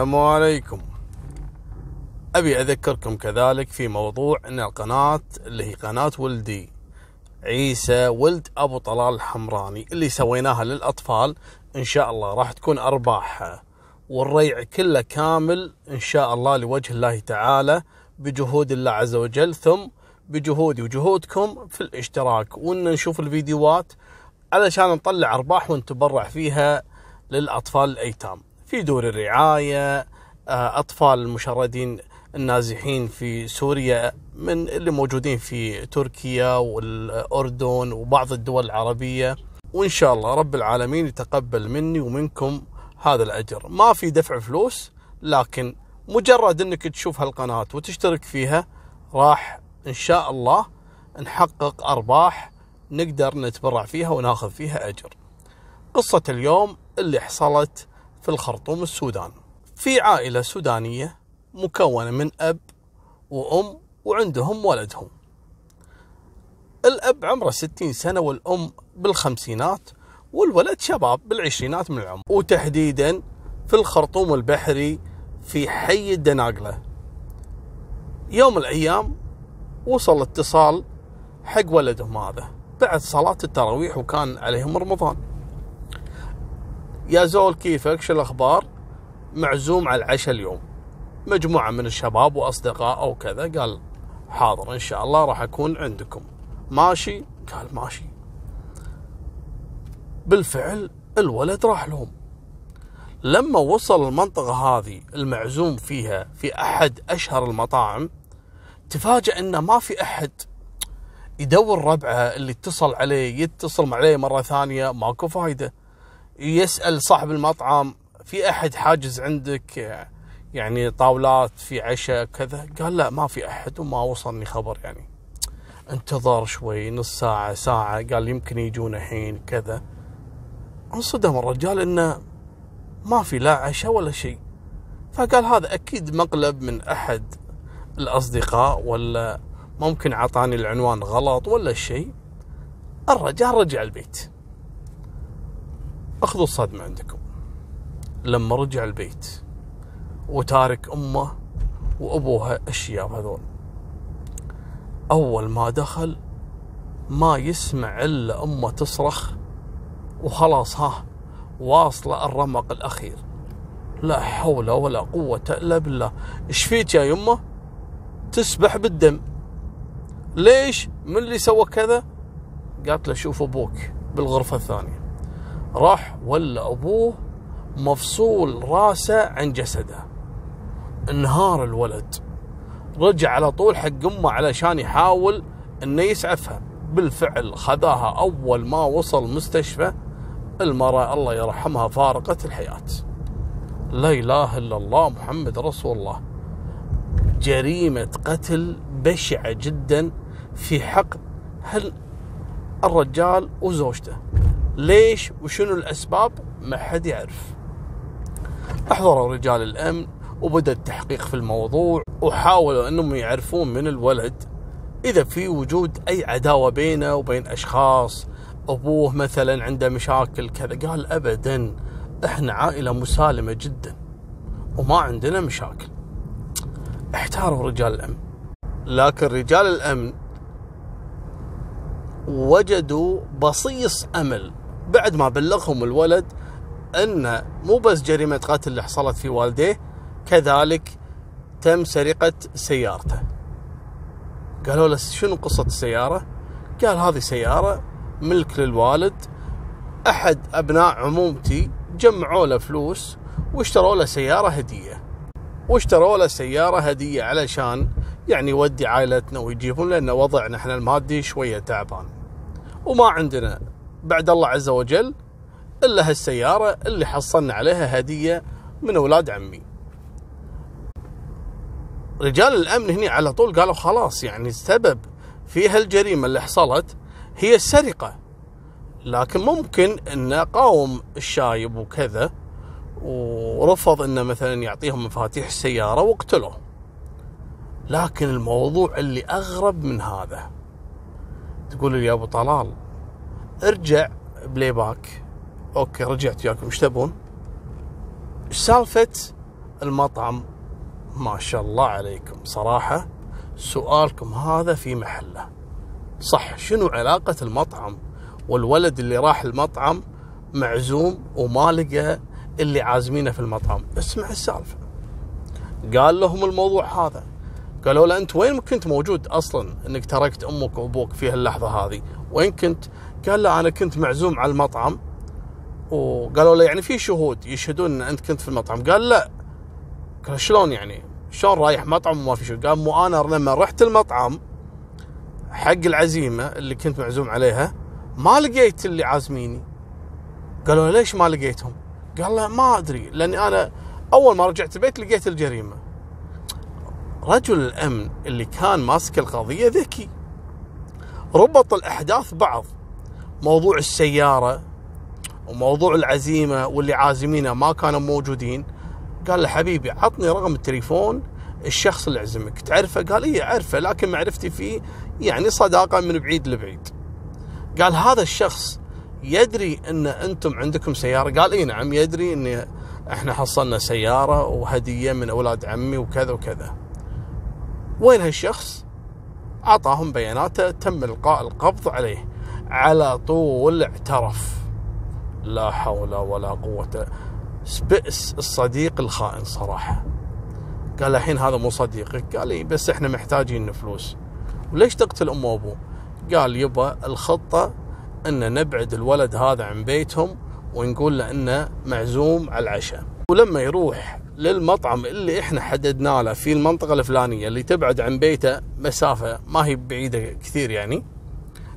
السلام عليكم. أبي أذكركم كذلك في موضوع أن القناة اللي هي قناة ولدي عيسى ولد أبو طلال الحمراني اللي سويناها للأطفال إن شاء الله راح تكون أرباحها. والريع كله كامل إن شاء الله لوجه الله تعالى بجهود الله عز وجل ثم بجهودي وجهودكم في الاشتراك. وإن نشوف الفيديوهات علشان نطلع أرباح ونتبرع فيها للأطفال الأيتام. في دور الرعاية آه، أطفال المشردين النازحين في سوريا من اللي موجودين في تركيا والأردن وبعض الدول العربية وإن شاء الله رب العالمين يتقبل مني ومنكم هذا الأجر ما في دفع فلوس لكن مجرد إنك تشوف هالقناة وتشترك فيها راح إن شاء الله نحقق أرباح نقدر نتبرع فيها وناخذ فيها أجر. قصة اليوم اللي حصلت في الخرطوم السودان. في عائلة سودانية مكونة من أب وأم وعندهم ولدهم. الأب عمره 60 سنة والأم بالخمسينات والولد شباب بالعشرينات من العمر وتحديدا في الخرطوم البحري في حي الدناقلة. يوم من الأيام وصل اتصال حق ولدهم هذا بعد صلاة التراويح وكان عليهم رمضان يا زول كيفك؟ شو الأخبار؟ معزوم على العشاء اليوم. مجموعة من الشباب وأصدقاء أو كذا قال حاضر إن شاء الله راح أكون عندكم. ماشي. قال ماشي. بالفعل الولد راح لهم. لما وصل المنطقة هذه المعزوم فيها في أحد أشهر المطاعم تفاجأ إنه ما في أحد يدور ربعه اللي اتصل عليه يتصل عليه مرة ثانية ماكو فايدة. يسأل صاحب المطعم في أحد حاجز عندك؟ يعني طاولات في عشاء كذا؟ قال لا ما في أحد وما وصلني خبر يعني. انتظر شوي نص ساعة ساعة. قال يمكن يجون الحين كذا. انصدم الرجال إنه ما في لا عشاء ولا شيء. فقال هذا أكيد مقلب من أحد الأصدقاء ولا ممكن عطاني العنوان غلط ولا شيء. الرجال رجع البيت. أخذوا الصدمة عندكم. لما رجع البيت وتارك أمه وأبوها الشياب هذول أول ما دخل ما يسمع إلا أمه تصرخ وخلاص ها واصلة الرمق الأخير. لا حول ولا قوة إلا بالله. إيش فيك يا يمه؟ تسبح بالدم. ليش؟ من اللي سوى كذا؟ قالت له شوف أبوك بالغرفة الثانية. راح ولا أبوه مفصول راسه عن جسده. انهار الولد. رجع على طول حق أمه علشان يحاول إنه يسعفها. بالفعل خذاها أول ما وصل مستشفى. المرأة الله يرحمها فارقت الحياة. لا إله إلا الله محمد رسول الله. جريمة قتل بشعة جدا في حق هل الرجال وزوجته. ليش وشنو الأسباب؟ ما حد يعرف. أحضروا رجال الأمن وبدأ التحقيق في الموضوع وحاولوا أنهم يعرفون من الولد إذا في وجود أي عداوة بينه وبين أشخاص أبوه مثلا عنده مشاكل كذا قال أبدا إحنا عائلة مسالمة جدا وما عندنا مشاكل. احتاروا رجال الأمن. لكن رجال الأمن وجدوا بصيص أمل. بعد ما بلغهم الولد أن مو بس جريمة قتل اللي حصلت في والديه كذلك تم سرقة سيارته. قالوا له شنو قصة السيارة؟ قال هذه سيارة ملك للوالد. أحد أبناء عمومتي جمعوا له فلوس واشتروا له سيارة هدية. واشتروا له سيارة هدية علشان يعني يودي عائلتنا ويجيبون لأن وضعنا إحنا المادي شوية تعبان. وما عندنا بعد الله عز وجل إلا هالسيارة اللي حصلنا عليها هدية من أولاد عمي. رجال الأمن هنا على طول قالوا خلاص يعني السبب في هالجريمة اللي حصلت هي السرقة. لكن ممكن أن قاوم الشايب وكذا ورفض انه مثلا يعطيهم مفاتيح السياره واقتلوه لكن الموضوع اللي أغرب من هذا تقول لي يا أبو طلال ارجع playback. okay رجعت وياكم. إيش تبون؟ إيش سالفة المطعم. ما شاء الله عليكم. صراحة سؤالكم هذا في محله. صح شنو علاقة المطعم؟ والولد اللي راح المطعم معزوم وما لقى اللي عازمينه في المطعم. اسمع السالفة. قال لهم الموضوع هذا. قالوا له أنت وين كنت موجود أصلا؟ إنك تركت أمك وأبوك في هاللحظة هذه. وين كنت؟ قال له أنا كنت معزوم على المطعم وقالوا له يعني في شهود يشهدون إن أنت كنت في المطعم. قال لا. قال شلون يعني؟ شلون رايح مطعم وما في شهود؟ قال مو أنا لما رحت المطعم حق العزيمة اللي كنت معزوم عليها ما لقيت اللي عازميني. قالوا ليش ما لقيتهم؟ قال له ما أدري لأني أنا أول ما رجعت البيت لقيت الجريمة. رجل الأمن اللي كان ماسك القضية ذكي. ربط الأحداث بعض موضوع السيارة وموضوع العزيمة واللي عازمينه ما كانوا موجودين قال له حبيبي عطني رقم التليفون الشخص اللي عزمك. تعرفه؟ قال اي أعرفه لكن معرفتي فيه يعني صداقة من بعيد لبعيد. قال هذا الشخص يدري إن أنتم عندكم سيارة؟ قال اي نعم يدري إن إحنا حصلنا سيارة وهدية من أولاد عمي وكذا وكذا. وين هالشخص؟ أعطاهم بياناته تم إلقاء القبض عليه. على طول اعترف. لا حول ولا قوة. بئس الصديق الخائن صراحة. قال الحين هذا مو صديقك. قال لي بس إحنا محتاجين فلوس. وليش تقتل امه وابوه قال يبا الخطة إن نبعد الولد هذا عن بيتهم ونقول له إنه معزوم على العشاء. ولما يروح للمطعم اللي إحنا حددنا له في المنطقة الفلانية اللي تبعد عن بيته مسافة ما هي بعيدة كثير يعني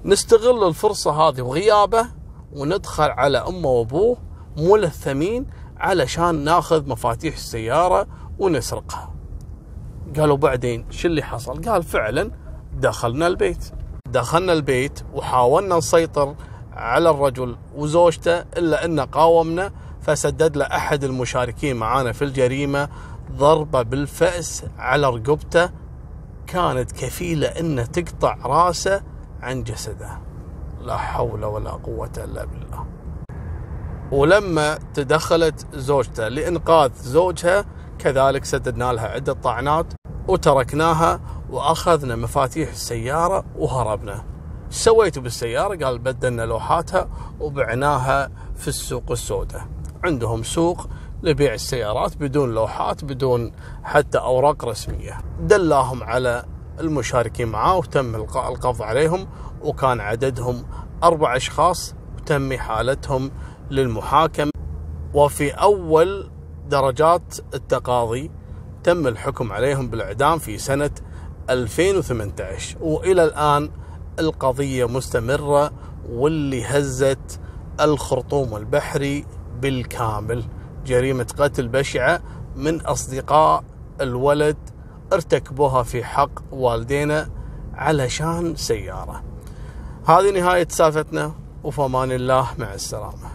نستغل الفرصة هذه وغيابه وندخل على أمه وأبوه ملثمين علشان ناخذ مفاتيح السيارة ونسرقها. قالوا بعدين شو اللي حصل؟ قال فعلا دخلنا البيت. دخلنا البيت وحاولنا نسيطر على الرجل وزوجته إلا أن قاومنا فسدد له أحد المشاركين معانا في الجريمة ضربة بالفأس على رقبته. كانت كفيلة ان تقطع راسه عن جسده لا حول ولا قوة إلا بالله ولما تدخلت زوجته لإنقاذ زوجها كذلك سددنا لها عدة طعنات وتركناها وأخذنا مفاتيح السيارة وهربنا. سويتوا بالسيارة؟ قال بدلنا لوحاتها وبعناها في السوق السوداء. عندهم سوق لبيع السيارات بدون لوحات بدون حتى أوراق رسمية. دلاهم على المشاركين معاه وتم القاء القبض عليهم وكان عددهم أربع أشخاص وتم احالتهم للمحاكمه وفي أول درجات التقاضي تم الحكم عليهم بالإعدام في سنة 2018 وإلى الآن القضية مستمرة واللي هزت الخرطوم البحري بالكامل. جريمة قتل بشعة من أصدقاء الولد ارتكبوها في حق والدينا علشان سيارة. هذه نهاية سالفتنا وفمان الله مع السلامة.